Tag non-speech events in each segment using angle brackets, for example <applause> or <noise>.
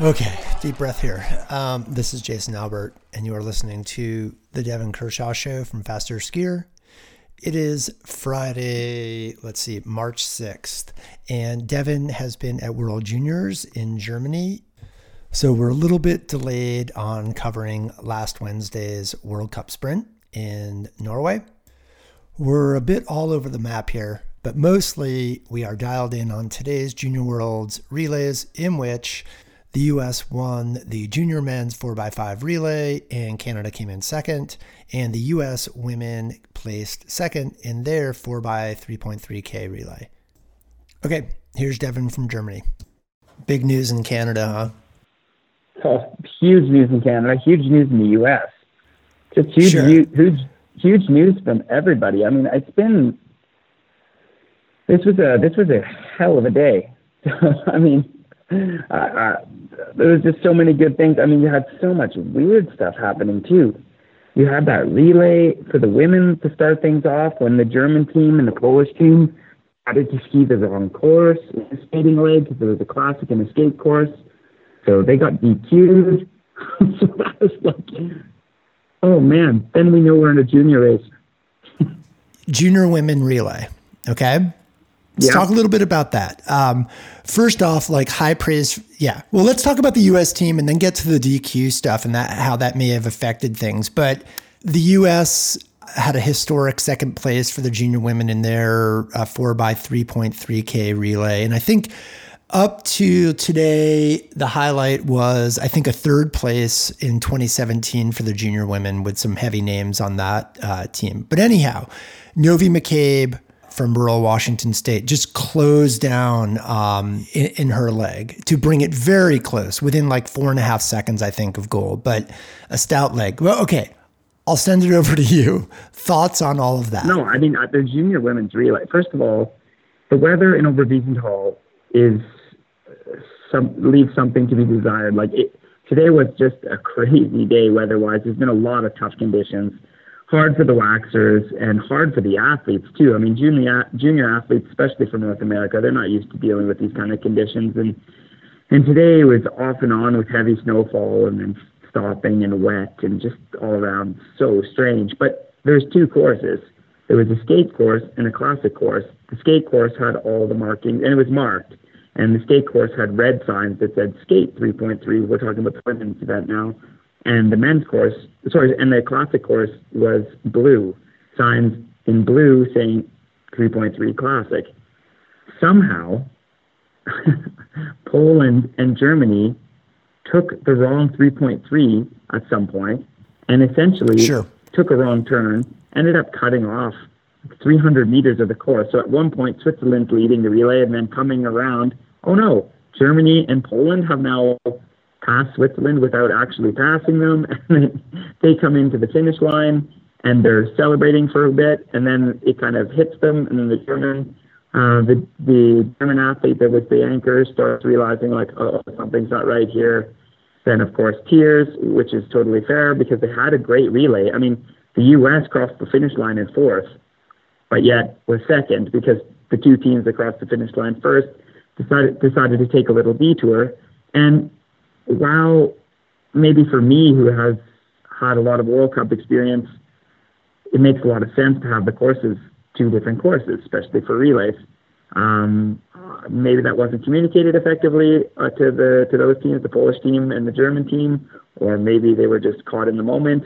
Okay, deep breath here. Um, this is Jason Albert, and you are listening to the Devin Kershaw Show from Faster Skier. It is Friday, let's see, March 6th, and Devin has been at World Juniors in Germany. So we're a little bit delayed on covering last Wednesday's World Cup sprint in Norway. We're a bit all over the map here, but mostly we are dialed in on today's Junior Worlds relays, in which the US won the junior men's 4x5 relay, and Canada came in second. And the US women placed second in their 4x3.3K relay. Okay, here's Devin from Germany. Big news in Canada, huh? Oh, huge news in Canada, huge news in the US. Just huge, Sure. huge, huge news from everybody. I mean, it's been this was a this was a hell of a day. <laughs> I mean, uh, there was just so many good things. I mean, you had so much weird stuff happening too. You had that relay for the women to start things off when the German team and the Polish team started to ski the wrong course in the skating leg because there was a classic and a skate course. So they got DQ'd. <laughs> so that was like, oh man. Then we know we're in a junior race. junior women relay. Okay. Let's Yeah. talk a little bit about that. Um, first off, like high praise. Yeah. Well, let's talk about the U.S. team and then get to the DQ stuff and that how that may have affected things. But the U.S. had a historic second place for the junior women in their uh, four by three point three k relay, and I think up to today, the highlight was I think a third place in 2017 for the junior women with some heavy names on that uh, team. But anyhow, Novi McCabe from rural Washington State, just closed down um, in, in her leg to bring it very close, within like four and a half seconds, I think, of goal. But a stout leg. Well, okay, I'll send it <laughs> over to you. Thoughts on all of that? No, I mean, the junior women's relay. First of all, the weather in Oberwiesenthal is uh, some leaves something to be desired. Like it, today was just a <laughs> crazy day weather-wise. There's been a lot of tough conditions, hard for the waxers and hard for the athletes too. I mean, junior junior athletes, especially from North America, they're not used to dealing with these kind of conditions. And and today was off and on with heavy snowfall and then stopping and wet and just all around so strange. But there's two courses. There was a skate course and a classic course. The skate course had all the markings and it was marked. And the skate course had red signs that said skate 3.3. We're talking about the women's event now. And the men's course, sorry, and the classic course was blue, signs in blue saying 3.3 classic. Somehow, <laughs> Poland and Germany took the wrong 3.3 at some point and essentially Sure. took a wrong turn, ended up cutting off 300 meters of the course. So at one point, Switzerland's leading the relay and then coming around. Oh no, Germany and Poland have now passed Switzerland without actually passing them. <laughs> And they come into the finish line and they're celebrating for a bit and then it kind of hits them and then the German uh, the the German athlete that was the anchor starts realizing like, oh, something's not right here. Then of course tears, which is totally fair because they had a great relay. I mean, the U.S. crossed the finish line in fourth, but yet was second because the two teams that crossed the finish line first decided decided to take a little detour. And while maybe for me, who has had a lot of World Cup experience, it makes a lot of sense to have the courses two different courses, especially for relays. Um, maybe that wasn't communicated effectively uh, to the to those teams, the Polish team and the German team, or maybe they were just caught in the moment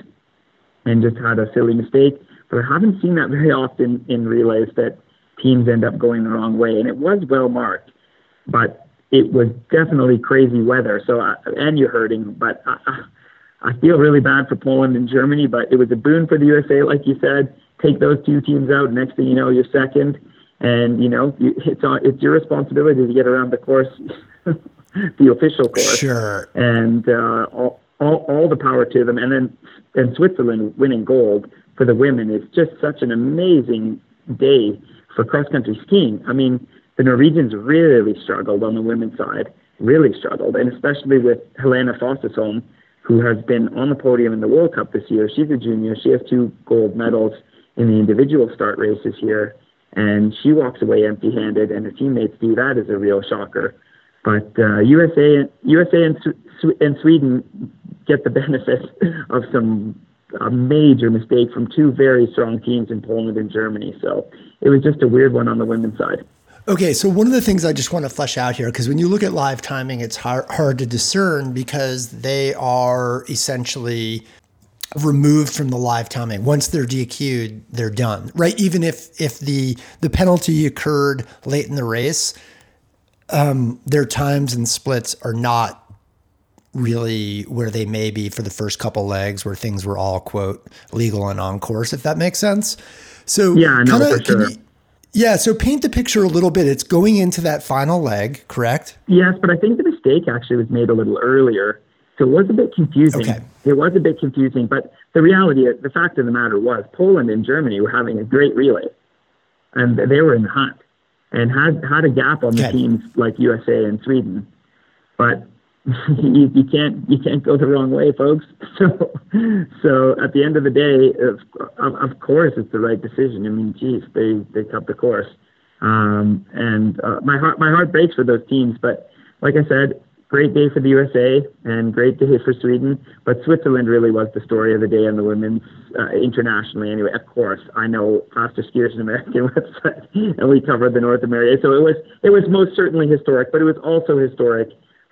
and just had a silly mistake. But I haven't seen that very often in relays that teams end up going the wrong way, and it was well marked, but it was definitely crazy weather. So uh, and you're hurting, but I, I- I feel really bad for Poland and Germany, but it was a boon for the USA, like you said. Take those two teams out. Next thing you know, you're second, and you know you, it's on, it's your responsibility to get around the course, <laughs> the official course Sure. and uh, all, all, all the power to them. And then and Switzerland winning gold for the women is just such an amazing day for cross country skiing. I mean, the Norwegians really struggled on the women's side, really struggled, and especially with Helena Fossesholm, who has been on the podium in the World Cup this year. She's a junior. She has two gold medals in the individual start races here, and she walks away empty-handed, and her teammates do. That is a real shocker. but uh, USA, USA and, and Sweden get the <laughs> benefit of some a major mistake from two very strong teams in Poland and Germany. So it was just a weird one on the women's side. Okay, so one of the things I just want to flesh out here, because when you look at live timing, it's hard, hard to discern because they are essentially removed from the live timing. Once they're DQ'd, they're done, right? Even if if the the penalty occurred late in the race, um, their times and splits are not really where they may be for the first couple legs, where things were all quote legal and on course, if that makes sense. So yeah, no, kinda, for sure. Yeah, so paint the picture a little bit. It's going into that final leg, correct? Yes, but I think the mistake actually was made a little earlier. So it was a bit confusing. Okay. It was a bit confusing, but the reality, the fact of the matter was, Poland and Germany were having a great relay, and they were in the hunt, and had had a gap on okay. the teams like USA and Sweden, but <laughs> you, you can't you can't go the wrong way, folks. <laughs> So so at the end of the day, of, of course, it's the right decision. I mean, geez, they they cut the course, um, and uh, my heart my heart breaks for those teams. But like I said, great day for the USA and great day for Sweden. But Switzerland really was the story of the day on the women's uh, internationally. Anyway, of course, I know Faster Skiers an American <laughs> website, and we covered the North America. So it was it was most certainly historic, but it was also historic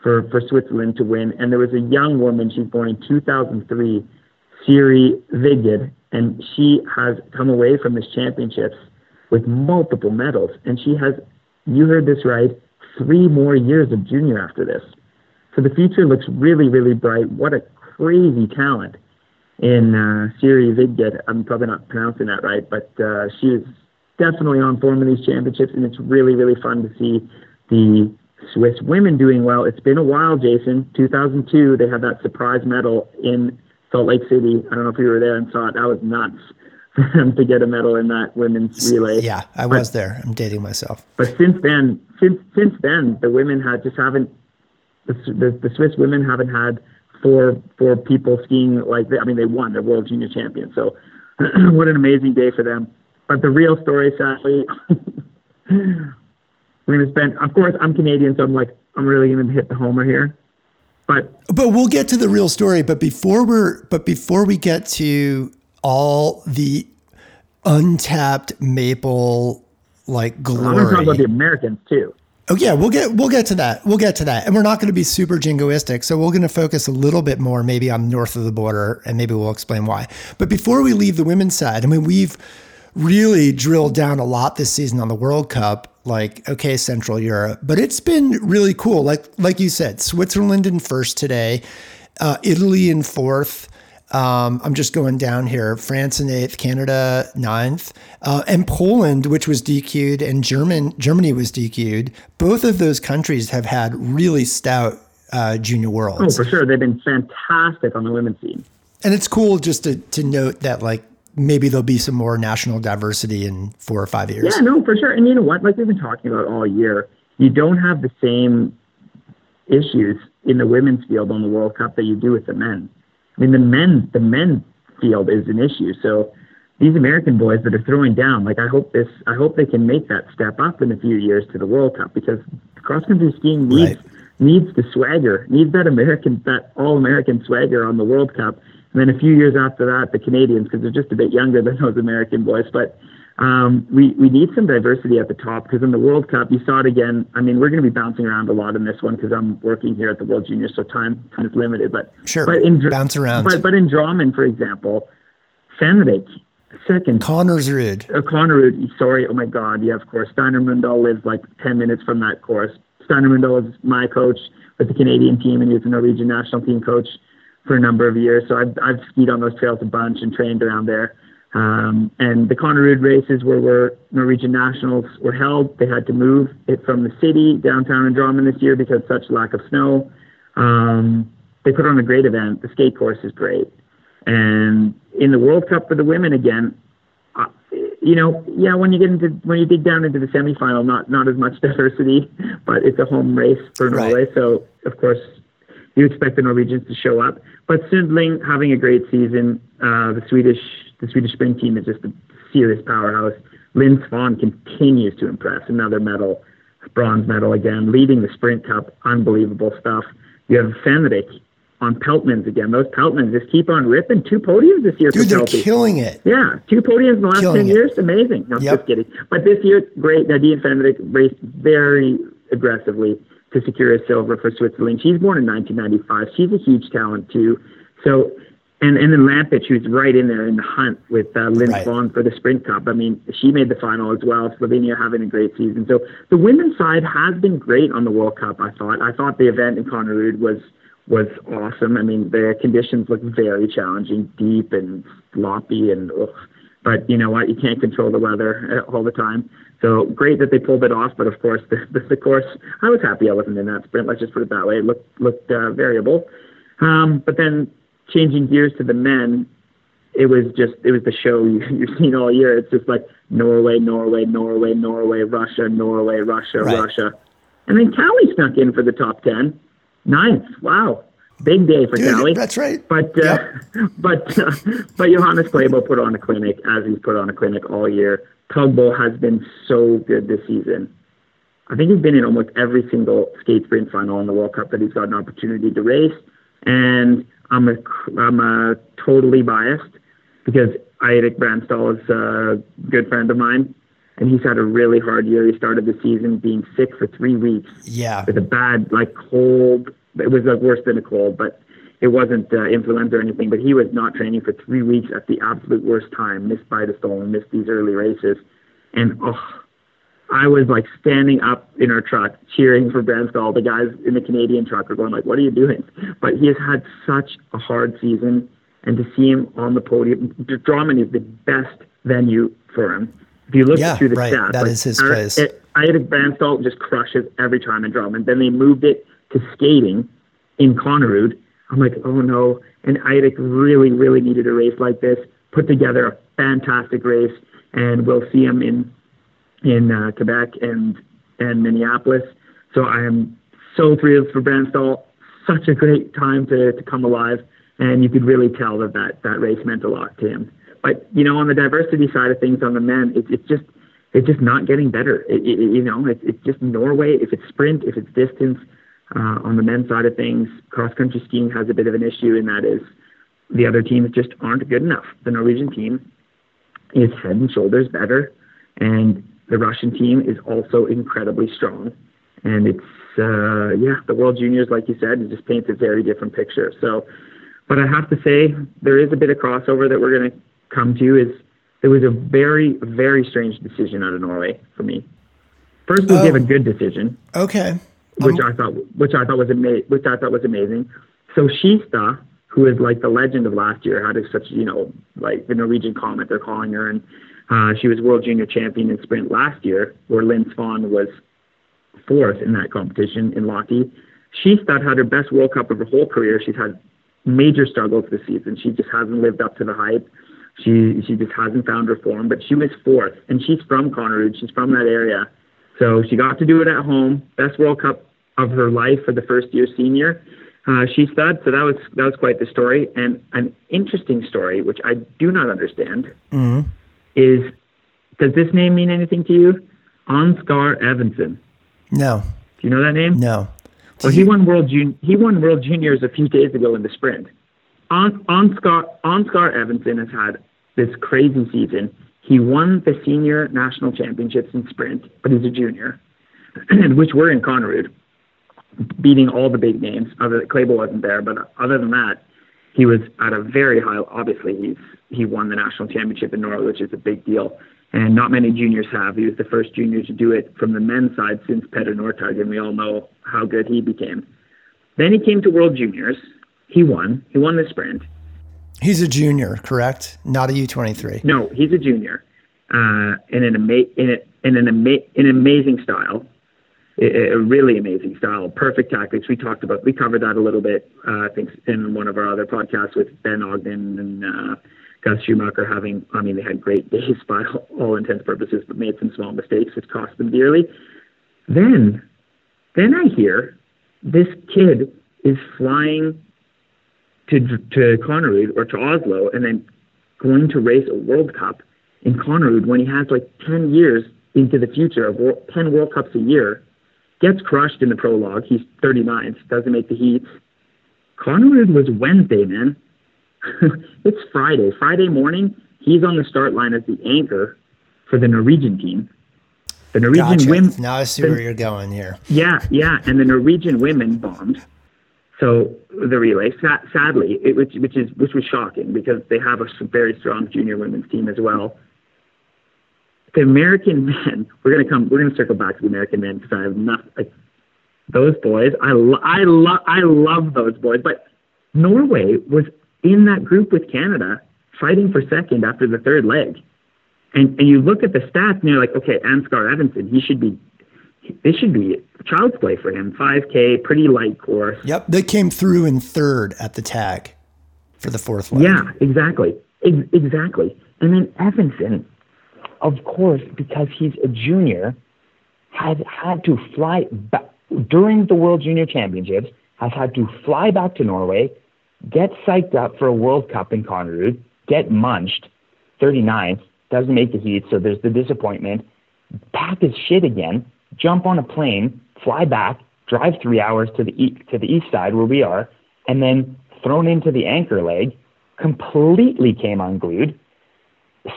for, for Switzerland to win. And there was a young woman, she's born in 2003, Siri Vigid, and she has come away from this championships with multiple medals. And she has, you heard this right, three more years of junior after this. So the future looks really, really bright. What a crazy talent in uh, Siri Vigid. I'm probably not pronouncing that right, but uh, she is definitely on form in these championships, and it's really, really fun to see the Swiss women doing well. It's been a while, Jason. 2002, they had that surprise medal in Salt Lake City. I don't know if you were there and saw it. That was nuts <laughs> for them to get a medal in that women's relay. Yeah, I was there. I'm dating myself. But since then, since since then, the women had just haven't. The, the, the Swiss women haven't had four four people skiing like they, I mean they won. They're world junior champions. So <clears throat> what an amazing day for them. But the real story, sadly. <laughs> we're going to spend. Of course, I'm Canadian, so I'm like, I'm really going to hit the homer here. But but we'll get to the real story. But before we're but before we get to all the untapped maple like glory, I'm going to talk about the Americans too. Oh yeah, we'll get we'll get to that. We'll get to that, and we're not going to be super jingoistic. So we're going to focus a little bit more, maybe on north of the border, and maybe we'll explain why. But before we leave the women's side, I mean, we've really drilled down a lot this season on the World Cup. Like, okay, Central Europe, but it's been really cool. Like, like you said, Switzerland in first today, uh, Italy in fourth. Um, I'm just going down here. France in eighth, Canada ninth, uh, and Poland, which was DQ'd, and German Germany was DQ'd. Both of those countries have had really stout uh, junior worlds. Oh, for sure, they've been fantastic on the women's team. And it's cool just to to note that like maybe there'll be some more national diversity in four or five years. Yeah, no, for sure. And you know what? Like we've been talking about all year, you don't have the same issues in the women's field on the World Cup that you do with the men. I mean, the men, the men field is an issue. So these American boys that are throwing down, like I hope this, I hope they can make that step up in a few years to the World Cup because cross country skiing needs right. needs the swagger, needs that American, that all American swagger on the World Cup and then a few years after that, the Canadians, because they're just a bit younger than those American boys. But um, we, we need some diversity at the top because in the World Cup, you saw it again. I mean, we're going to be bouncing around a lot in this one because I'm working here at the World Juniors, so time, time is limited. But sure, but in, bounce around. But, but in Drammen, for example, Sandvik, second. Connersrud. Uh, Connersrud, sorry. Oh my God. Yeah, of course. Steinar Mjøndal lives like 10 minutes from that course. Steinar Mjøndal is my coach with the Canadian team, and he's a Norwegian national team coach for a number of years. So I've, I've skied on those trails a bunch and trained around there. Um, and the Connersrud races where where Norwegian nationals were held, they had to move it from the city downtown in Drammen this year because such lack of snow. Um, they put on a great event. The skate course is great. And in the World Cup for the women again, uh, you know, yeah, when you get into when you dig down into the semifinal, not not as much <laughs> diversity, but it's a home race for Norway. Right. So of course, you expect the Norwegians to show up. But Sundling having a great season. Uh, the Swedish the Swedish spring team is just a serious powerhouse. Linn Svahn continues to impress. Another medal bronze medal again, leading the sprint cup, unbelievable stuff. You have Fähndrich on Peltmans again. Those Peltmans just keep on ripping. Two podiums this year. Dude, they're Pelty. killing it. Yeah, two podiums in the last Killing 10 it. years. Amazing. No, Yep. just kidding. But this year, great. Nadine Fähndrich raced very aggressively to secure a silver for Switzerland. She's born in 1995. She's a huge talent, too. So, and, and then Lampič, who's right in there in the hunt with uh, Linn Right. Svahn for the sprint cup. I mean, she made the final as well. Slovenia having a great season. So the women's side has been great on the World Cup, I thought. I thought the event in Konnerud was was awesome. I mean, the conditions look very challenging, deep and sloppy, and ugh. But you know what? You can't control the weather uh, all the time. So great that they pulled it off. But of course, the, the, the course, I was happy I wasn't in that sprint. Let's just put it that way. It looked looked uh, variable. Um, but then changing gears to the men, it was just it was the show you, <laughs> you've seen all year. It's just like Norway, Norway, Norway, Norway, Russia, Norway, Russia, Right. Russia, and then Callie snuck in for the top ten, ninth. Wow, big day for Dude, Callie. that's right. But uh, <laughs> but uh, <laughs> but Johannes Klæbo put on a clinic as he's put on a clinic all year. Tugbo has been so good this season. I think he's been in almost every single skate sprint final in the World Cup that he's got an opportunity to race. And I'm a I'm a totally biased because Eirik Brandsdal is a good friend of mine, and he's had a really hard year. He started the season being sick for three weeks Yeah. with a bad like cold. It was like worse than a cold, but it wasn't uh, influenza or anything. But he was not training for three weeks at the absolute worst time. Missed Beitostølen and missed these early races, and oh, I was like standing up in our truck cheering for Brandsdal. The guys in the Canadian truck are going like, "What are you doing?" But he has had such a hard season, and to see him on the podium, Drammen is the best venue for him. If you look Yeah, through the right. stats, That like, is his place. Eirik Brandsdal just crushes every time in Drammen. Then they moved it to skating in Konnerud. I'm like, oh no. And Eirik really, really needed a race like this. Put together a fantastic race, and we'll see him in in uh, Quebec and and Minneapolis. So I am so thrilled for Brandsdal. Such a great time to, to come alive, and you could really tell that, that that race meant a lot to him. But you know, on the diversity side of things, on the men, it's it's just it's just not getting better. It, it, you know, it's it's just Norway. If it's sprint, if it's distance, uh, on the men's side of things, cross country skiing has a bit of an issue, and that is the other teams just aren't good enough. The Norwegian team is head and shoulders better, and the Russian team is also incredibly strong. And it's uh, yeah, the World Juniors, like you said, it just paints a very different picture. So, but I have to say there is a bit of crossover that we're going to come to. Is it was a very very strange decision out of Norway for me. First, we Oh. gave a good decision Okay. Which Um, I thought which I thought was ama- which I thought was amazing. So Shista, who is like the legend of last year, had such you know like the Norwegian Comet they're calling her, and uh, she was World Junior Champion in sprint last year, where Linn Svahn was fourth in that competition in Lahti. Shista had her best World Cup of her whole career. She's had major struggles this season. She just hasn't lived up to the hype. She she just hasn't found her form. But she was fourth, and she's from Konnerud. She's from that area. So she got to do it at home. Best World Cup of her life for the first year senior. Uh, she stud. So that was that was quite the story. And an interesting story, which I do not understand, mhm. is does this name mean anything to you? Ansgar Evensen. No. Do you know that name? No. Well, he won world jun- he won world juniors a few days ago in the sprint. On Ansgar Ansgar Evensen has had this crazy season. He won the senior national championships in sprint, but he's a junior, <clears throat> which were in Konnerud, beating all the big names. Other Klæbo wasn't there, but other than that, he was at a very high. Obviously, he's he won the national championship in Norway, which is a big deal. And not many juniors have. He was the first junior to do it from the men's side since Petter Northug, and we all know how good he became. Then he came to World Juniors. He won. He won the sprint. He's a junior, correct? Not a U23. No, he's a junior, uh, in an ama- in, a, in an ama- in amazing style, a, a really amazing style, perfect tactics. We talked about, we covered that a little bit, uh, I think, in one of our other podcasts with Ben Ogden and uh, Gus Schumacher. Having, I mean, they had great days <laughs> by all intents and purposes, but made some small mistakes, which cost them dearly. Then, then I hear this kid is flying to to Konnerud or to Oslo and then going to race a World Cup in Konnerud when he has like 10 years into the future of wor- 10 World Cups a year gets crushed in the prologue. He's 39th, doesn't make the heats. Konnerud was Wednesday, man. <laughs> it's Friday. Friday morning, he's on the start line as the anchor for the Norwegian team. The Norwegian gotcha. women. Now I see the, where you're going here. Yeah, yeah, and the Norwegian women bombed. So the relay, sadly, it, which which is which was shocking because they have a very strong junior women's team as well. The American men, <laughs> we're gonna come, we're gonna circle back to the American men because I have not like those boys. I lo- I love I love those boys, but Norway was in that group with Canada, fighting for second after the third leg. And and you look at the stats and you're like, okay, Ansgar Evensen, he should be this should be child's play for him. 5K, pretty light course. Yep, they came through in third at the tag for the fourth leg. Yeah, exactly, Ex- exactly. And then Evensen, of course, because he's a junior, has had to fly back during the World Junior Championships. Has had to fly back to Norway, get psyched up for a World Cup in Konnerud, get munched, 39th, doesn't make the heat, so there's the disappointment. Pack his shit again, jump on a plane, fly back, drive three hours to the east, to the east side where we are, and then thrown into the anchor leg, completely came unglued.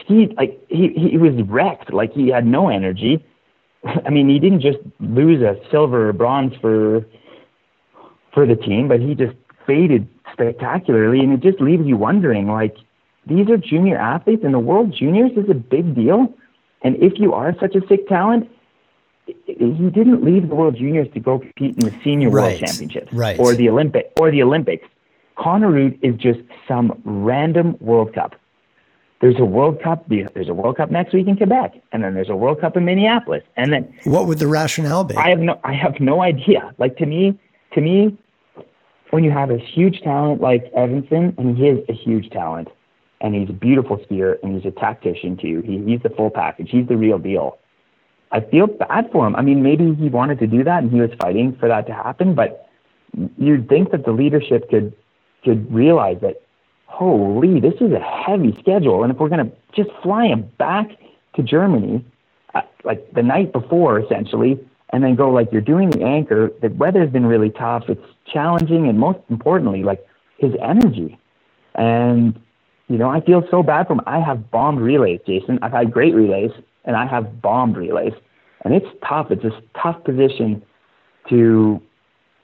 Ski like he he was wrecked, like he had no energy. <laughs> I mean, he didn't just lose a silver or bronze for for the team, but he just faded spectacularly, and it just leaves you wondering, like, these are junior athletes, and the World Juniors is a big deal. And if you are such a sick talent, he didn't leave the World Juniors to go compete in the Senior right, World Championships right. or the Olympic or the Olympics. Konnerud is just some random World Cup. There's a World Cup. There's a World Cup next week in Quebec, and then there's a World Cup in Minneapolis, and then what would the rationale be? I have no, I have no idea. Like to me, to me, when you have a huge talent like Evensen, and he is a huge talent, and he's a beautiful skier, and he's a tactician too. He, he's the full package. He's the real deal. I feel bad for him. I mean, maybe he wanted to do that and he was fighting for that to happen, but you'd think that the leadership could could realize that, holy, this is a heavy schedule, and if we're going to just fly him back to Germany, uh, like the night before, essentially, and then go like you're doing the anchor. The weather's been really tough. It's challenging, and most importantly, like his energy. And you know, I feel so bad for him. I have bombed relays, Jason. I've had great relays, and I have bombed relays, and it's tough. It's a tough position to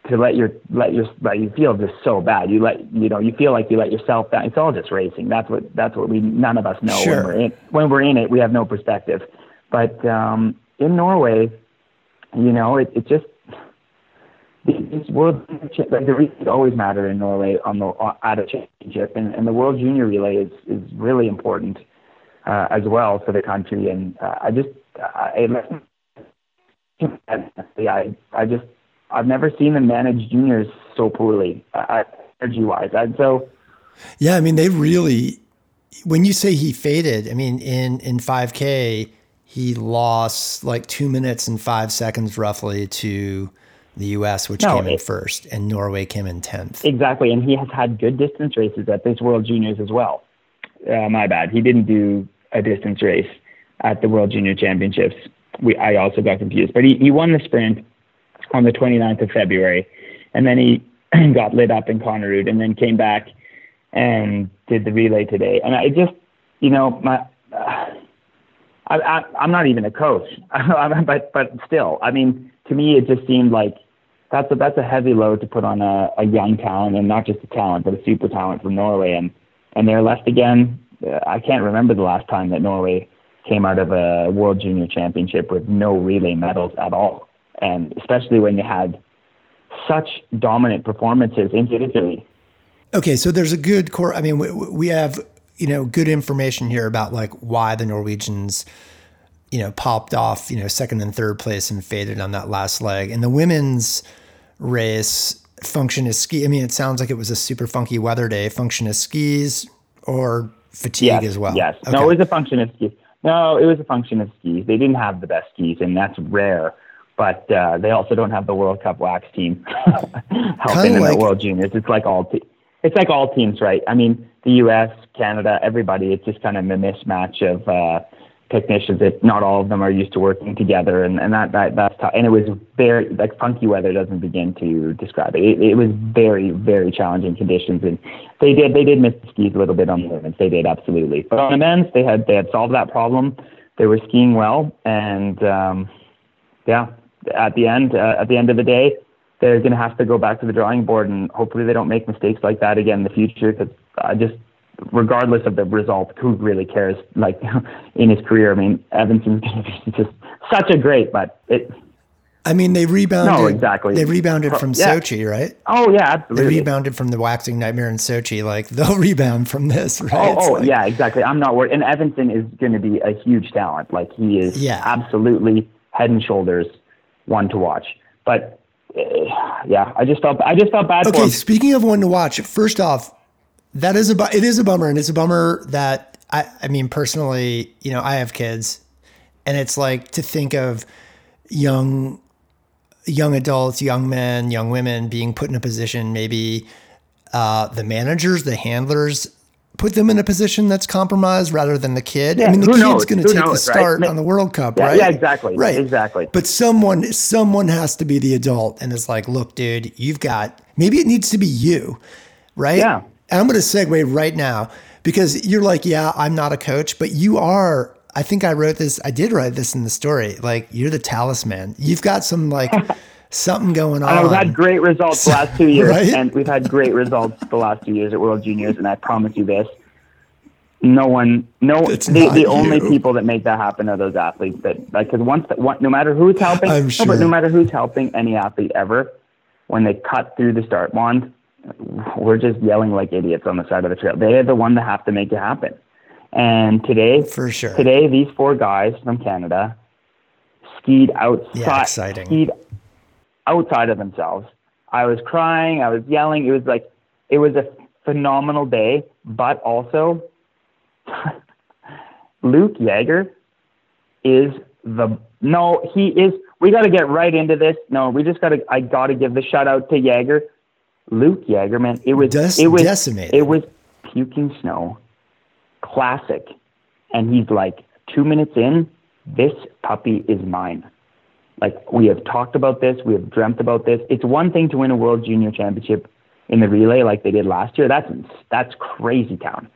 to let your let your let you feel just so bad. You let you know you feel like you let yourself down. It's all just racing. That's what that's what we none of us know sure. when we're in when we're in it. We have no perspective. But um, in Norway, you know, it, it just these world like the relays always matter in Norway on the at a championship, and, and the World Junior Relay is is really important uh, as well for the country. And uh, I just I, I I just I've never seen them manage juniors so poorly, uh, energy wise. And so yeah, I mean they really when you say he faded, I mean in in 5K he lost like two minutes and five seconds roughly to the U.S., which no, came in first, and Norway came in tenth. Exactly, and he has had good distance races at this World Juniors as well. Uh, my bad, he didn't do a distance race at the World Junior Championships. We, I also got confused, but he, he won the sprint on the 29th of February, and then he <clears throat> got lit up in Konnerud, and then came back and did the relay today. And I just, you know, my. Uh, <sighs> I, I, I'm not even a coach, <laughs> but but still, I mean, to me, it just seemed like that's a that's a heavy load to put on a, a young talent and not just a talent but a super talent from Norway and and they're left again. Uh, I can't remember the last time that Norway came out of a World Junior Championship with no relay medals at all, and especially when you had such dominant performances individually. Okay, so there's a good core. I mean, we, we have you know good information here about like why the Norwegians you know, popped off, you know, second and third place and faded on that last leg. And the women's race, function as ski. I mean, it sounds like it was a super funky weather day. Function as skis or fatigue yes, as well. Yes. Okay. No, it was a function of skis. No, it was a function of skis. They didn't have the best skis, and that's rare. But uh, they also don't have the World Cup wax team <laughs> helping in like, the World Juniors. It's like all te- it's like all teams, right? I mean, the U.S., Canada, everybody. It's just kind of a mismatch of. Uh, technicians that not all of them are used to working together and, and that, that that's tough. and it was very like funky weather doesn't begin to describe it. it. It was very very challenging conditions and they did they did miss the skis a little bit on the women's they did absolutely but on the men's they had they had solved that problem they were skiing well and um, yeah at the end uh, at the end of the day they're going to have to go back to the drawing board and hopefully they don't make mistakes like that again in the future because I just regardless of the result, who really cares? Like <laughs> in his career, I mean, Evensen's <laughs> going to be just such a great, but it. I mean, they rebounded. No, exactly. They rebounded from yeah. Sochi, right? Oh yeah, absolutely. They rebounded from the waxing nightmare in Sochi. Like they'll <laughs> rebound from this, right? Oh, oh like, yeah, exactly. I'm not worried. And Evensen is going to be a huge talent. Like he is yeah. absolutely head and shoulders one to watch. But uh, yeah, I just felt I just felt bad. Okay, speaking of one to watch, first off, that is a it is a bummer, and it's a bummer that I I mean personally, you know, I have kids, and it's like to think of young young adults, young men, young women being put in a position maybe uh, the managers, the handlers put them in a position that's compromised rather than the kid. Yeah, I mean, the kid's going to take knows, the start right? on the World Cup, yeah, right? Yeah, exactly. Right, exactly. But someone, someone has to be the adult, and it's like, look, dude, you've got. Maybe it needs to be you, right? Yeah. And I'm going to segue right now because you're like, yeah, I'm not a coach, but you are. I think I wrote this. I did write this in the story. Like you're the talisman. You've got some like <laughs> something going on. And we've had great results the last two <laughs> years, right? and we've had great results the last two years at World Juniors. And I promise you this: no one, no, it's the, the only people that make that happen are those athletes. That like, because once, that, one, no matter who's helping, I'm sure. no, but no matter who's helping any athlete ever, when they cut through the start wand, we're just yelling like idiots on the side of the trail. They are the one that have to make it happen. And today, for sure, today these four guys from Canada skied outside, yeah, exciting. skied outside of themselves. I was crying, I was yelling. It was like it was a phenomenal day, but also <laughs> Luke Jager is the no, he is. We got to get right into this. No, we just got to. I got to give the shout out to Jager Luke Jagerman. It was Des- it was decimated. it was puking snow, classic, and he's like two minutes in. This puppy is mine. Like we have talked about this, we have dreamt about this. It's one thing to win a World Junior Championship in the relay like they did last year. That's that's crazy town.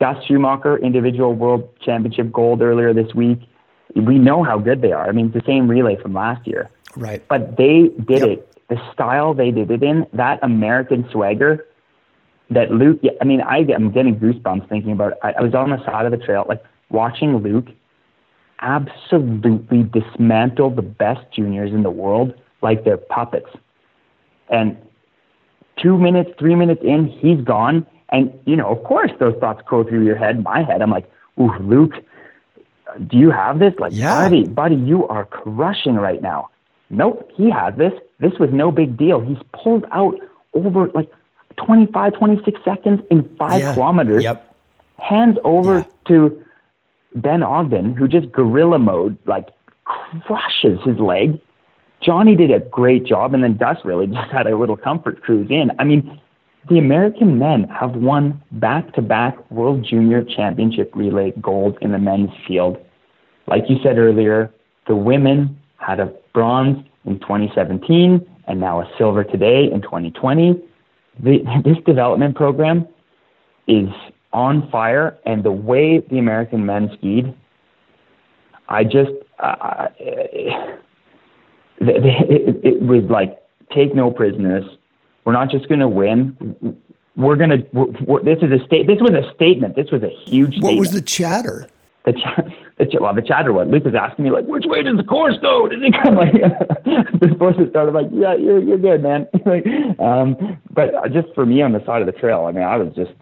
Gus Schumacher individual World Championship gold earlier this week. We know how good they are. I mean, it's the same relay from last year. Right. But they did yep. it the style they did it in, that American swagger that Luke, I mean, I, I'm getting goosebumps thinking about it. I, I was on the side of the trail, like watching Luke absolutely dismantle the best juniors in the world like they're puppets. And two minutes, three minutes in, he's gone. And, you know, of course, those thoughts go through your head, my head. I'm like, ooh, Luke, do you have this? Like, yeah. buddy, buddy, you are crushing right now. Nope, he has this. This was no big deal. He's pulled out over like 25, 26 seconds in five yeah. kilometers. Yep. Hands over yeah. to Ben Ogden, who just gorilla mode, like crushes his leg. Johnny did a great job, and then Gus really <laughs> just had a little comfort cruise in. I mean, the American men have won back to back World Junior Championship relay gold in the men's field. Like you said earlier, the women had a bronze in 2017 and now a silver today in 2020. The, this development program is on fire, and the way the American men skied, I just, uh, it, it, it was like take no prisoners. We're not just going to win. We're going to. This is a state. This was a statement. This was a huge. What statement. was the chatter? The chatter <laughs> the, ch- well, the chatter one. Luke was asking me like, which way does the course go? Does it come like <laughs> before it started? I'm like, yeah, you're you're good, man. <laughs> like, um, but just for me on the side of the trail, I mean, I was just,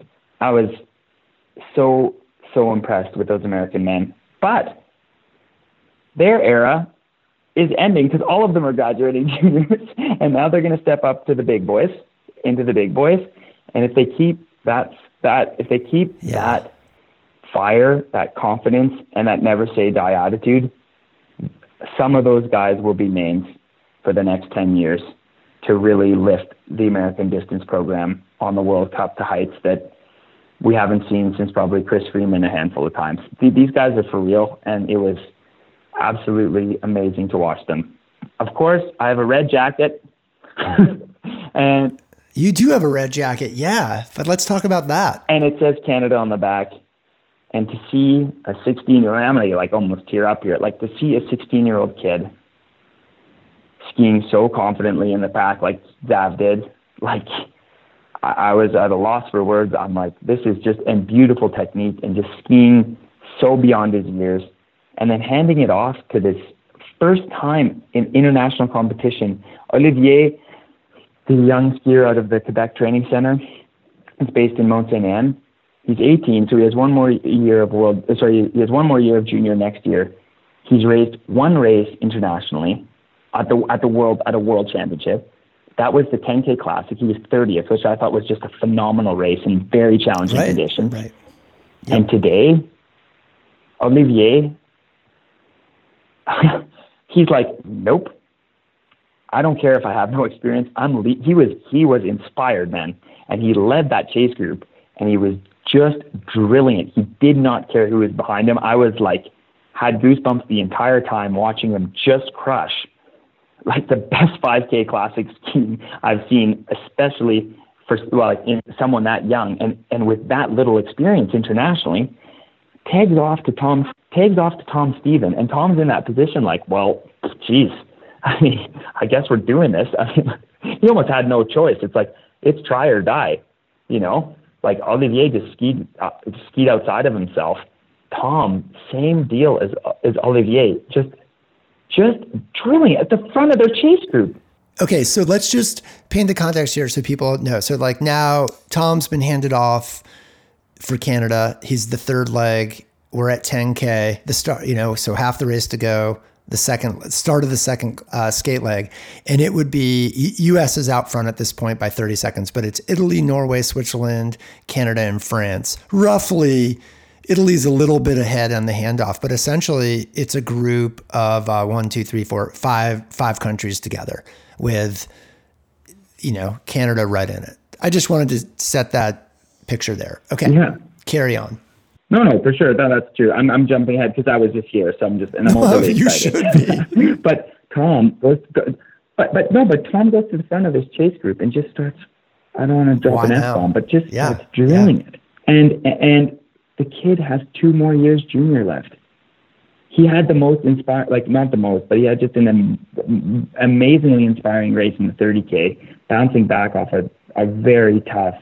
I was so so impressed with those American men. But their era is ending because all of them are graduating juniors, and now they're going to step up to the big boys, into the big boys. And if they keep that that if they keep yeah. that fire, that confidence, and that never say die attitude, some of those guys will be names for the next 10 years to really lift the American distance program on the World Cup to heights that we haven't seen since probably Chris Freeman a handful of times. These guys are for real, and it was absolutely amazing to watch them. Of course, I have a red jacket, <laughs> and you do have a red jacket, yeah. But let's talk about that. And it says Canada on the back. And to see a 16 year old, I'm gonna like almost tear up here. Like to see a 16 year old kid skiing so confidently in the pack like Zav did, like I, I was at a loss for words. I'm like, this is just a beautiful technique and just skiing so beyond his years. And then handing it off to this first time in international competition. Olivier, the young skier out of the Quebec Training Center, is based in Mont Saint Anne. He's 18, so he has one more year of world. Uh, sorry, he has one more year of junior next year. He's raced one race internationally at the at the world at a world championship. That was the 10K Classic. He was 30th, which I thought was just a phenomenal race in very challenging right, conditions. Right. Yep. And today, Olivier, <laughs> he's like, nope. I don't care if I have no experience. I'm le-. he was he was inspired, man, and he led that chase group, and he was just drilling it. He did not care who was behind him. I was like, had goosebumps the entire time watching him just crush like the <laughs> best 5K classic skiing I've seen, especially for well, like in someone that young and and with that little experience internationally. Tags off to Tom. Tags off to Tom Stephen, and Tom's in that position. Like, well, geez, <laughs> I mean, I guess we're doing this. <laughs> I mean, he almost had no choice. It's like it's try or die, you know. Like Olivier just skied uh, skied outside of himself. Tom, same deal as as Olivier, just just drilling at the front of their chase group. Okay, so let's just paint the context here so people know. So, like now, Tom's been handed off for Canada. He's the third leg. We're at 10K. The start, you know, so half the race to go. The second start of the second uh, skate leg, and it would be U.S. is out front at this point by 30 seconds, but it's Italy, Norway, Switzerland, Canada, and France. Roughly Italy's a little bit ahead on the handoff, but essentially it's a group of uh, one, two, three, four, five, five countries together with, you know, Canada right in it. I just wanted to set that picture there. Okay. Yeah. Carry on. No, no, for sure. No, that's true. I'm, I'm jumping ahead because I was just here, so I'm just and I'm also well, you excited. should be. <laughs> but Tom goes, but but no, but Tom goes to the front of his chase group and just starts. I don't want to drop Why an F bomb, but just yeah. starts drilling yeah. it. And and the kid has two more years junior left. He had the most inspired, like not the most, but he had just an am- amazingly inspiring race in the 30K, bouncing back off a, a very tough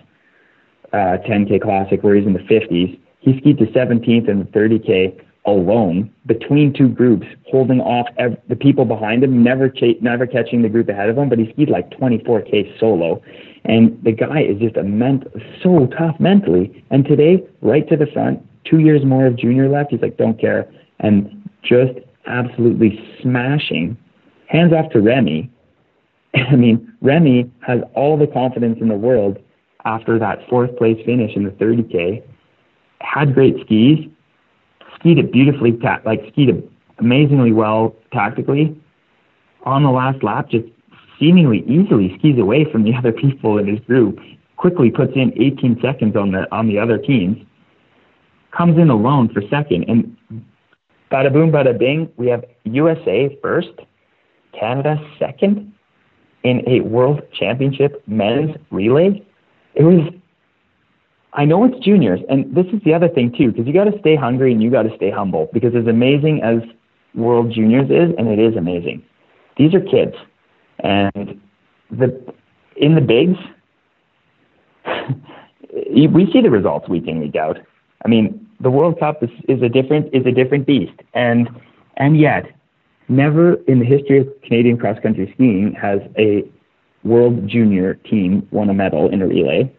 uh, 10K classic where he's in the 50s. He skied to 17th in the 30K alone between two groups, holding off ev- the people behind him, never ch- never catching the group ahead of him. But he skied like 24k solo, and the guy is just a ment- so tough mentally. And today, right to the front, two years more of junior left. He's like, don't care, and just absolutely smashing. Hands off to Remy. <laughs> I mean, Remy has all the confidence in the world after that fourth place finish in the 30k. Had great skis, skied it beautifully, ta- like skied it amazingly well tactically. On the last lap, just seemingly easily skis away from the <laughs> other people in his group. Quickly puts in 18 seconds on the on the other teams. Comes in alone for second, and bada boom, bada bing. We have USA first, Canada second in a World Championship men's relay. It was I know it's juniors, and this is the other thing too, because you got to stay hungry and you got to stay humble. Because as amazing as World Juniors is, and it is amazing, these are kids, and the in the bigs, <laughs> we see the results week in week out. I mean, the World Cup is, is a different is a different beast, and and yet, never in the history of Canadian cross country skiing has a World Junior team won a medal in a relay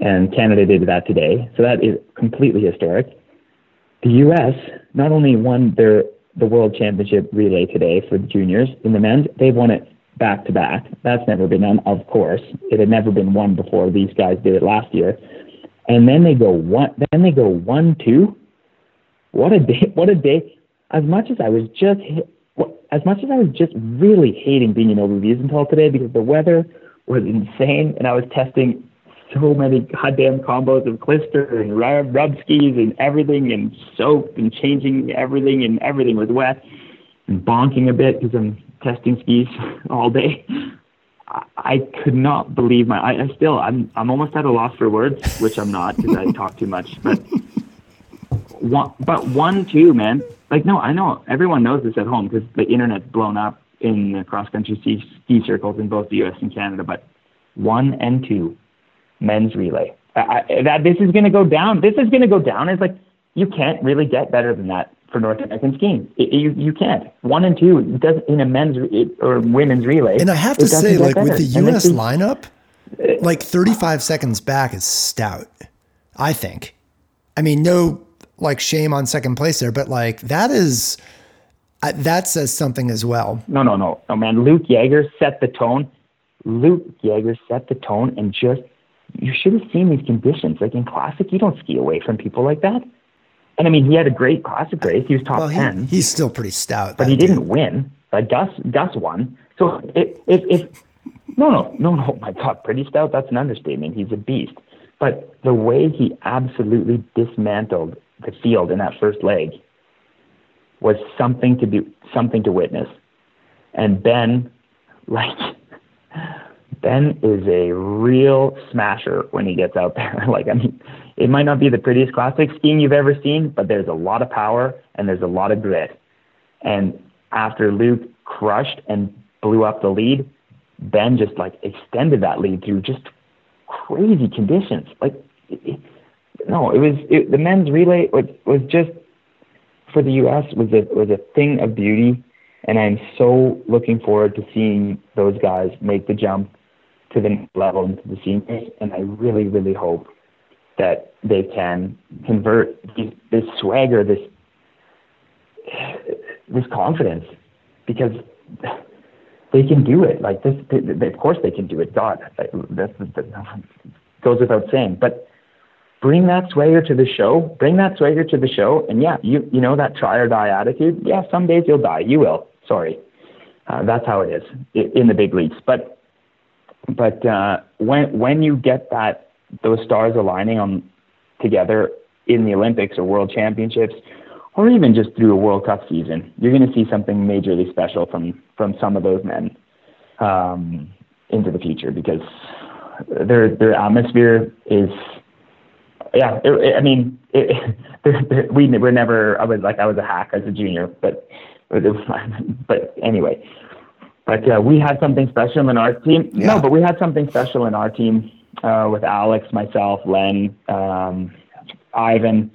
and Canada did that today. So that is completely historic. The U.S. not only won their the World Championship relay today for the juniors in the men's, they've won it back to back. That's never been done, of course. It had never been won before. These guys did it last year, and then they go one. Then they go one two. What a day! What a day! As much as I was just as much as I was just really hating being in Overviews until today because the weather was insane and I was testing so many goddamn combos of klister and rub, rub skis and everything and soap and changing everything and everything was wet and bonking a bit because I'm testing skis <laughs> all day. I could not believe my. I, I still. I'm. I'm almost at a loss for words, which I'm not because I talk too much. But <laughs> one. But one, two, man. Like no, I know everyone knows this at home because the internet's blown up in the cross country ski, ski circles in both the U.S. and Canada. But one and two, men's relay. I, that this is going to go down. This is going to go down. It's like you can't really get better than that for North American skiing. It, you you can't. One and two does in a men's or women's relay. And I have to say, like with the U.S. lineup, like 35 seconds back is stout. I think. I mean, no like shame on second place there, but like that is uh, that says something as well. No, no, no, no, man. Luke Jager set the tone. Luke Jager set the tone and just you should have seen these conditions. Like in classic, you don't ski away from people like that. And I mean, he had a great classic race. He was top well, he, ten. He's still pretty stout, but he didn't win. Like Gus, Gus won. So if, if, if no, no, no, no, my God, pretty stout. That's an understatement. He's a beast. But the way he absolutely dismantled the field in that first leg was something to be something to witness. And Ben, <laughs> like, Ben is a real smasher when he gets out there. <laughs> like, I mean, it might not be the prettiest classic skiing you've ever seen, but there's a lot of power and there's a lot of grit. And after Luke crushed and blew up the lead, Ben just like extended that lead through just crazy conditions. Like, it, no, it was it, the men's relay was was just for the U.S. was a was a thing of beauty, and I'm so looking forward to seeing those guys make the jump to the next level into the seniors. And I really, really hope that they can convert this swagger, this this confidence, because they can do it. Like this, they, of course they can do it. God, that, that goes without saying. But bring that swagger to the show. Bring that swagger to the show, and yeah, you you know that try or die attitude. Yeah, some days you'll die. You will. Sorry, uh, that's how it is in the big leagues. But but uh, when when you get that those stars aligning on together in the Olympics or World Championships, or even just through a World Cup season, you're going to see something majorly special from from some of those men um, into the future because their their atmosphere is yeah. It, it, I mean, it, <laughs> we were never. I was like I was a hack as a junior, but but <laughs> anyway, but uh, we had something special in our team. Yeah. No, but we had something special in our team uh, with Alex, myself, Len, um, Ivan,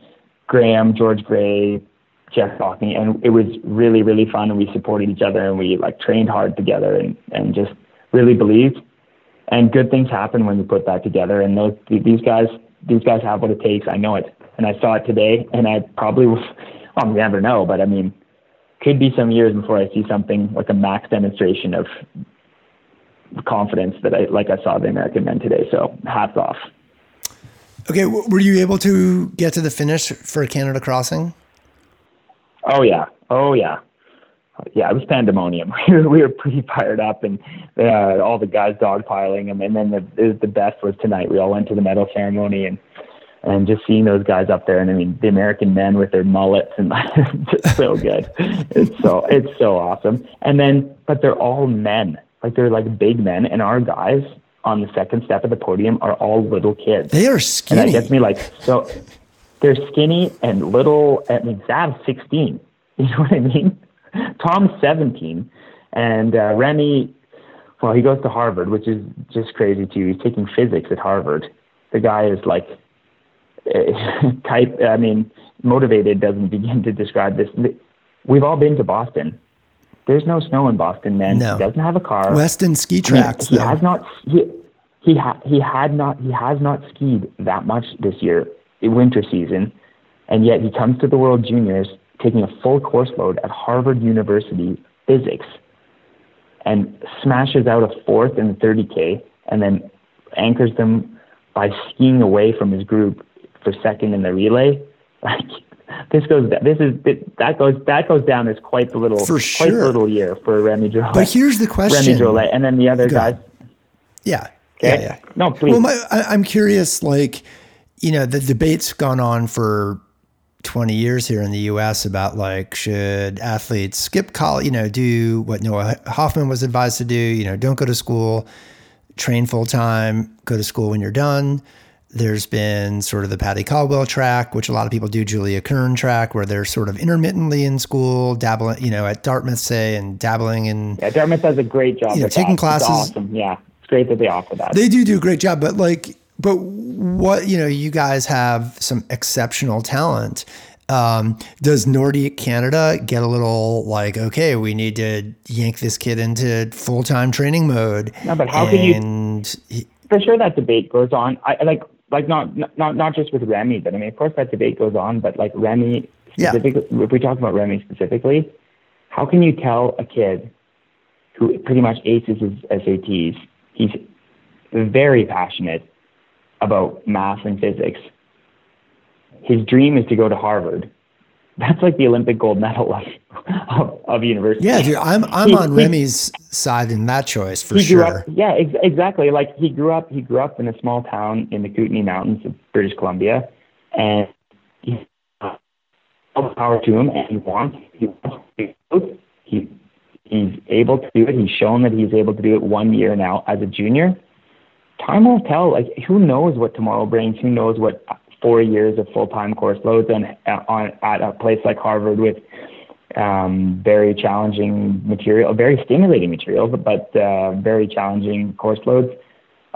Graham, George Grey, Jesse Cockney, and it was really, really fun. And we supported each other, and we like trained hard together, and and just really believed. And good things happen when you put that together. And those these guys, these guys have what it takes. I know it, and I saw it today. And I probably, <laughs> well, you never know, but I mean, could be some years before I see something like a max demonstration of confidence that I like I saw the American men today. So hats off. Okay, were you able to get to the finish for Canada Crossing? Oh yeah, oh yeah, yeah. It was pandemonium. <laughs> we were pretty fired up, and uh, all the guys dogpiling them. And then the the best was tonight. We all went to the medal ceremony, and and just seeing those guys up there and I mean the American men with their mullets and <laughs> just so good. It's so it's so awesome. And then but they're all men. Like they're like big men and our guys on the second step of the podium are all little kids. They are skinny. And that gets me like so they're skinny and little I mean Zav's sixteen. <laughs> You know what I mean? Tom's seventeen and uh, Remi well, he goes to Harvard, which is just crazy too. He's taking physics at Harvard. The guy is like <laughs> type, I mean, motivated doesn't <laughs> begin to describe this. We've all been to Boston. There's no snow in Boston, man. No. He doesn't have a car. Weston ski tracks. Mean, he has not. He he, ha, he had not. He has not skied that much this year, in winter season, and yet he comes to the World Juniors taking a full course load at Harvard University physics, and smashes out a fourth in the 30k, and then anchors them by skiing away from his group for second in the relay. <laughs> Like this goes this is that goes that goes down as quite the little for sure. quite the little year for Remi Drolet. But here's the question: Remi Drolet, and then the other Go guys. Yeah, Okay? Yeah, yeah. No, please. Well, my, I, I'm curious, like, you know, the debate's gone on for 20 years here in the US about like, should athletes skip college, you know, do what Noah Hoffman was advised to do, you know, don't go to school, train full time, go to school when you're done. There's been sort of the Patty Caldwell track, which a lot of people do, Julia Kern track, where they're sort of intermittently in school, dabbling, you know, at Dartmouth, say, and dabbling in. Yeah, Dartmouth does a great job. You know, taking that. classes. It's awesome. Yeah, it's great that they offer that. They do do a great job, but like, but what you know, you guys have some exceptional talent. Um, does Nordiq Canada get a little like, okay, we need to yank this kid into full time training mode? No, but how can you- and he- for sure that debate goes on. I like like not not not just with Remi, but I mean, of course that debate goes on. But like Remi Yeah. specifically, if we talk about Remi specifically, how can you tell a kid who pretty much aces his SATs, he's very passionate about math and physics. His dream is to go to Harvard. That's like the Olympic gold medal of, of, of university. yeah, dude, I'm I'm He- on he- Remi's side in that choice for he grew sure. up yeah ex- exactly. Like he grew up he grew up in a small town in the kootenay mountains of british columbia and he uh, all the power to him and he wants he wants to he he's able to do it. He's shown that he's able to do it one year now as a junior. Time will tell. Like who knows what tomorrow brings? Who knows what four years of full-time course loads and on at a place like harvard with um, very challenging material, very stimulating material, but uh, very challenging course loads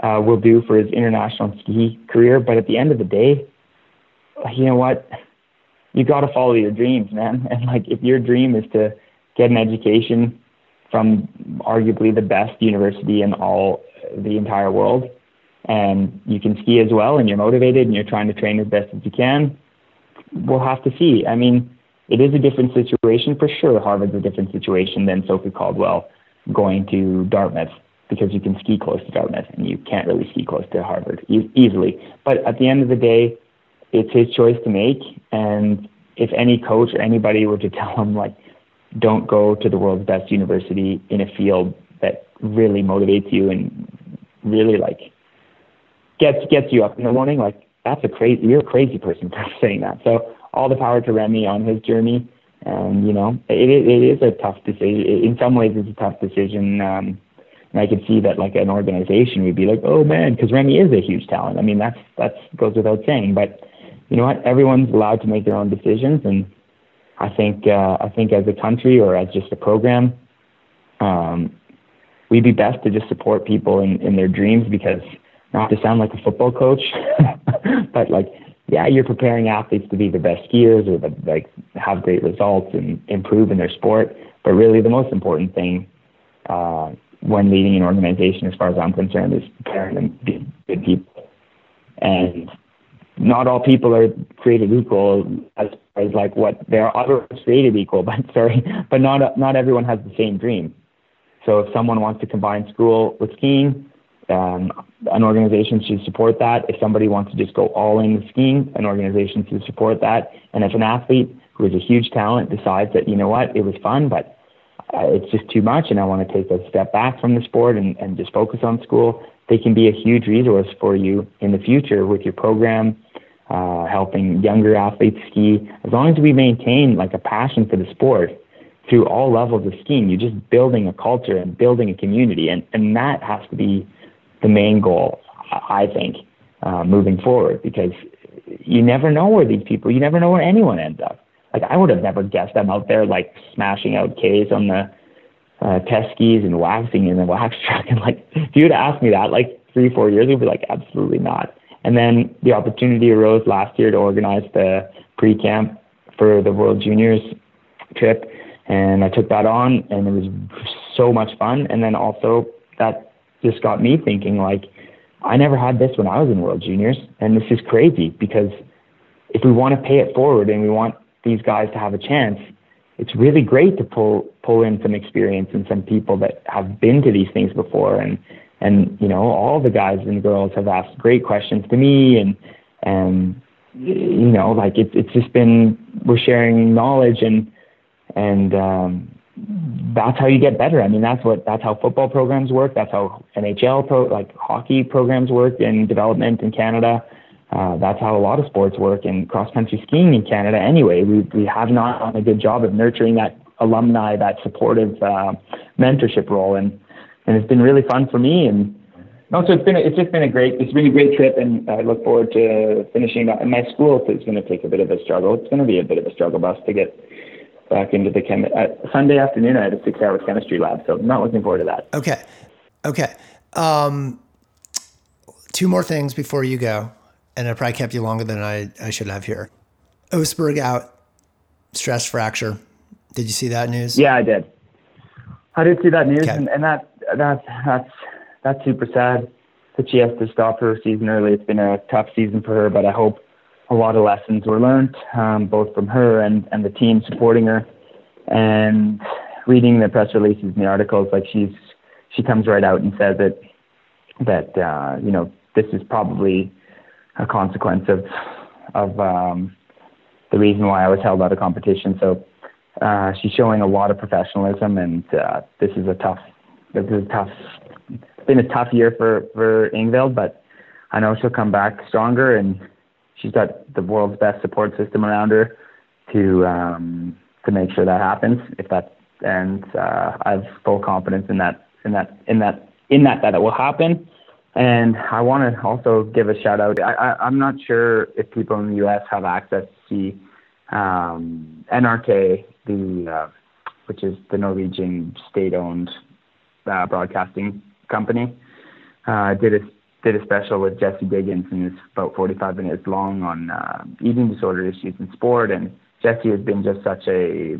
uh, will do for his international ski career. But at the end of the day, you know what? You got to follow your dreams, man. <laughs> And like, if your dream is to get an education from arguably the best university in all the entire world, and you can ski as well, and you're motivated, and you're trying to train as best as you can, we'll have to see. I mean, it is a different situation for sure. Harvard's a different situation than Sophie Caldwell going to Dartmouth because you can ski close to Dartmouth and you can't really ski close to Harvard e- easily. But at the end of the day, it's his choice to make. And if any coach or anybody were to <laughs> tell him like, don't go to the world's best university in a field that really motivates you and really like gets gets you up in the morning, like that's a crazy you're a crazy person <laughs> for saying that. So all the power to Remi on his journey. And you know, it it is a tough decision. In some ways, it's a tough decision. Um, and I could see that like an organization would be like, oh man, because Remi is a huge talent. I mean, that's that's goes without saying. But you know what? Everyone's allowed to make their own decisions, and I think uh, I think as a country or as just a program, um, we'd be best to just support people in, in their dreams because not to sound like a football coach, <laughs> but like yeah, you're preparing athletes to be the best skiers or the, like have great results and improve in their sport. But really, the most important thing uh, when leading an organization, as far as I'm concerned, is preparing them to be good people. And not all people are created equal as far as like what they are others created equal, <laughs> but sorry, but not not everyone has the same dream. So if someone wants to combine school with skiing, um, an organization should support that. If somebody wants to just go all in with skiing, an organization should support that. And if an athlete who is a huge talent decides that, you know what, it was fun, but uh, it's just too much and I want to take a step back from the sport and, and just focus on school, they can be a huge resource for you in the future with your program, uh, helping younger athletes ski. As long as we maintain like a passion for the sport, through all levels of skiing. You're just building a culture and building a community, and, and that has to be the main goal, I think, uh, moving forward, because you never know where these people, you never know where anyone ends up. Like I would have never guessed I'm out there like smashing out K's on the uh, test skis and waxing in the wax <laughs> truck, and like if you would asked me that like three, four years ago, I'd be like, absolutely not. And then the opportunity arose last year to organize the pre-camp for the World Juniors trip and I took that on, and it was so much fun. And then also that just got me thinking, like, I never had this when I was in World Juniors, and this is crazy because if we want to pay it forward and we want these guys to have a chance, it's really great to pull pull in some experience and some people that have been to these things before, and and you know all the guys and girls have asked great questions to me, and and you know like it's it's just been we're sharing knowledge and and um, that's how you get better. I mean, that's what that's how football programs work. That's how NHL pro like hockey programs work in development in Canada. Uh, that's how a lot of sports work in cross country skiing in Canada. Anyway, we we have not done a good job of nurturing that alumni, that supportive uh, mentorship role, and and it's been really fun for me. And no, so it's been a, it's just been a great it's been a great trip, and I look forward to finishing. And my school is going to take a bit of a struggle. It's going to be a bit of a struggle bus to get back into the chem. Uh, Sunday afternoon, I had a six-hour chemistry lab, so I'm not looking forward to that. Okay, okay. Um, two more things before you go, and I probably kept you longer than I, I should have here. Østberg out, stress fracture. Did you see that news? Yeah, I did. I did see that news, okay. and, and that that that's that's super sad that she has to stop her season early. It's been a tough season for her, but I hope a lot of lessons were learned, um, both from her and, and the team supporting her. And reading the press releases and the articles, like she's she comes right out and says that that uh, you know this is probably a consequence of of um, the reason why I was held out of competition. So uh, she's showing a lot of professionalism, and uh, this is a tough this is a tough been a tough year for for Ingvild, but I know she'll come back stronger and she's got the world's best support system around her to um, to make sure that happens. If that and uh, I have full confidence in that in that in that in that that it will happen. And I want to also give a shout out. I, I, I'm not sure if people in the U.S. have access to see um, NRK, the uh, which is the Norwegian state-owned uh, broadcasting company, uh, did a did a special with Jessie Diggins, and it's about 45 minutes long on uh, eating disorder issues in sport. And Jessie has been just such a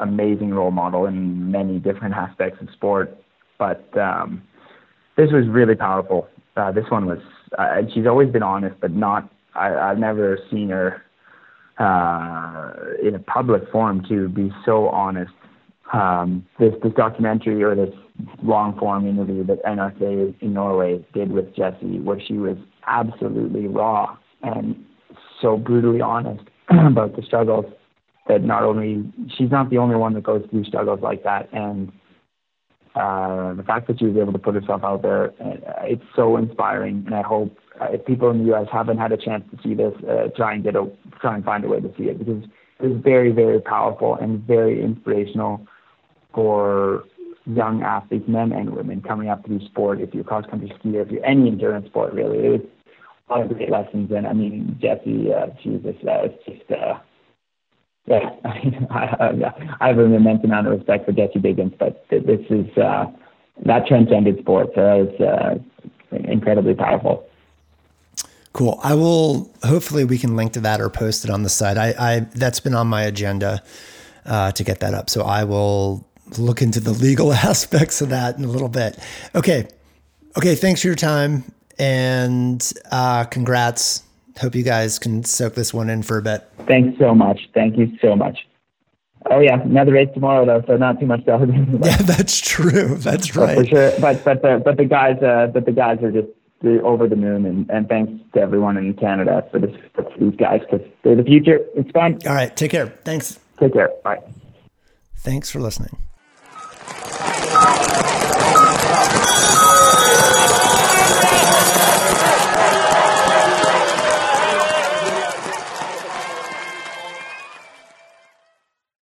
amazing role model in many different aspects of sport. But um, this was really powerful. Uh, this one was, uh, she's always been honest, but not. I, I've never seen her uh, in a public forum to be so honest. Um, this this documentary or this long form interview that NRK in Norway did with Jessie, where she was absolutely raw and so brutally honest <clears throat> about the struggles that not only she's not the only one that goes through struggles like that, and uh, the fact that she was able to put herself out there, uh, it's so inspiring. And I hope uh, if people in the U.S. haven't had a chance to see this, uh, try and get a try and find a way to see it because it's very very powerful and very inspirational for young athletes, men and women, coming up through sport. If you're cross country skier, if you're any endurance sport, really, it was a lot of great lessons. And I mean, Jessie, uh, Jesus, uh, it's just, uh, yeah, <laughs> I, I, I have an immense amount of respect for Jessie Diggins, but this is uh, that transcended sport. So that was uh, incredibly powerful. Cool. I will. Hopefully, we can link to that or post it on the site. I, I that's been on my agenda uh, to get that up. So I will look into the legal <laughs> aspects of that in a little bit. Okay. Okay. Thanks for your time and uh, congrats. Hope you guys can soak this one in for a bit. Thanks so much. Thank you so much. Oh yeah, another race tomorrow though, so not too much to Yeah, <laughs> that's true. That's right. for sure. But but the but the guys uh, but the guys are just over the moon, and, and thanks to everyone in Canada for this for these guys because they're the future. It's fun. All right, take care. Thanks. Take care. Bye. Thanks for listening. Vai, vai, vai,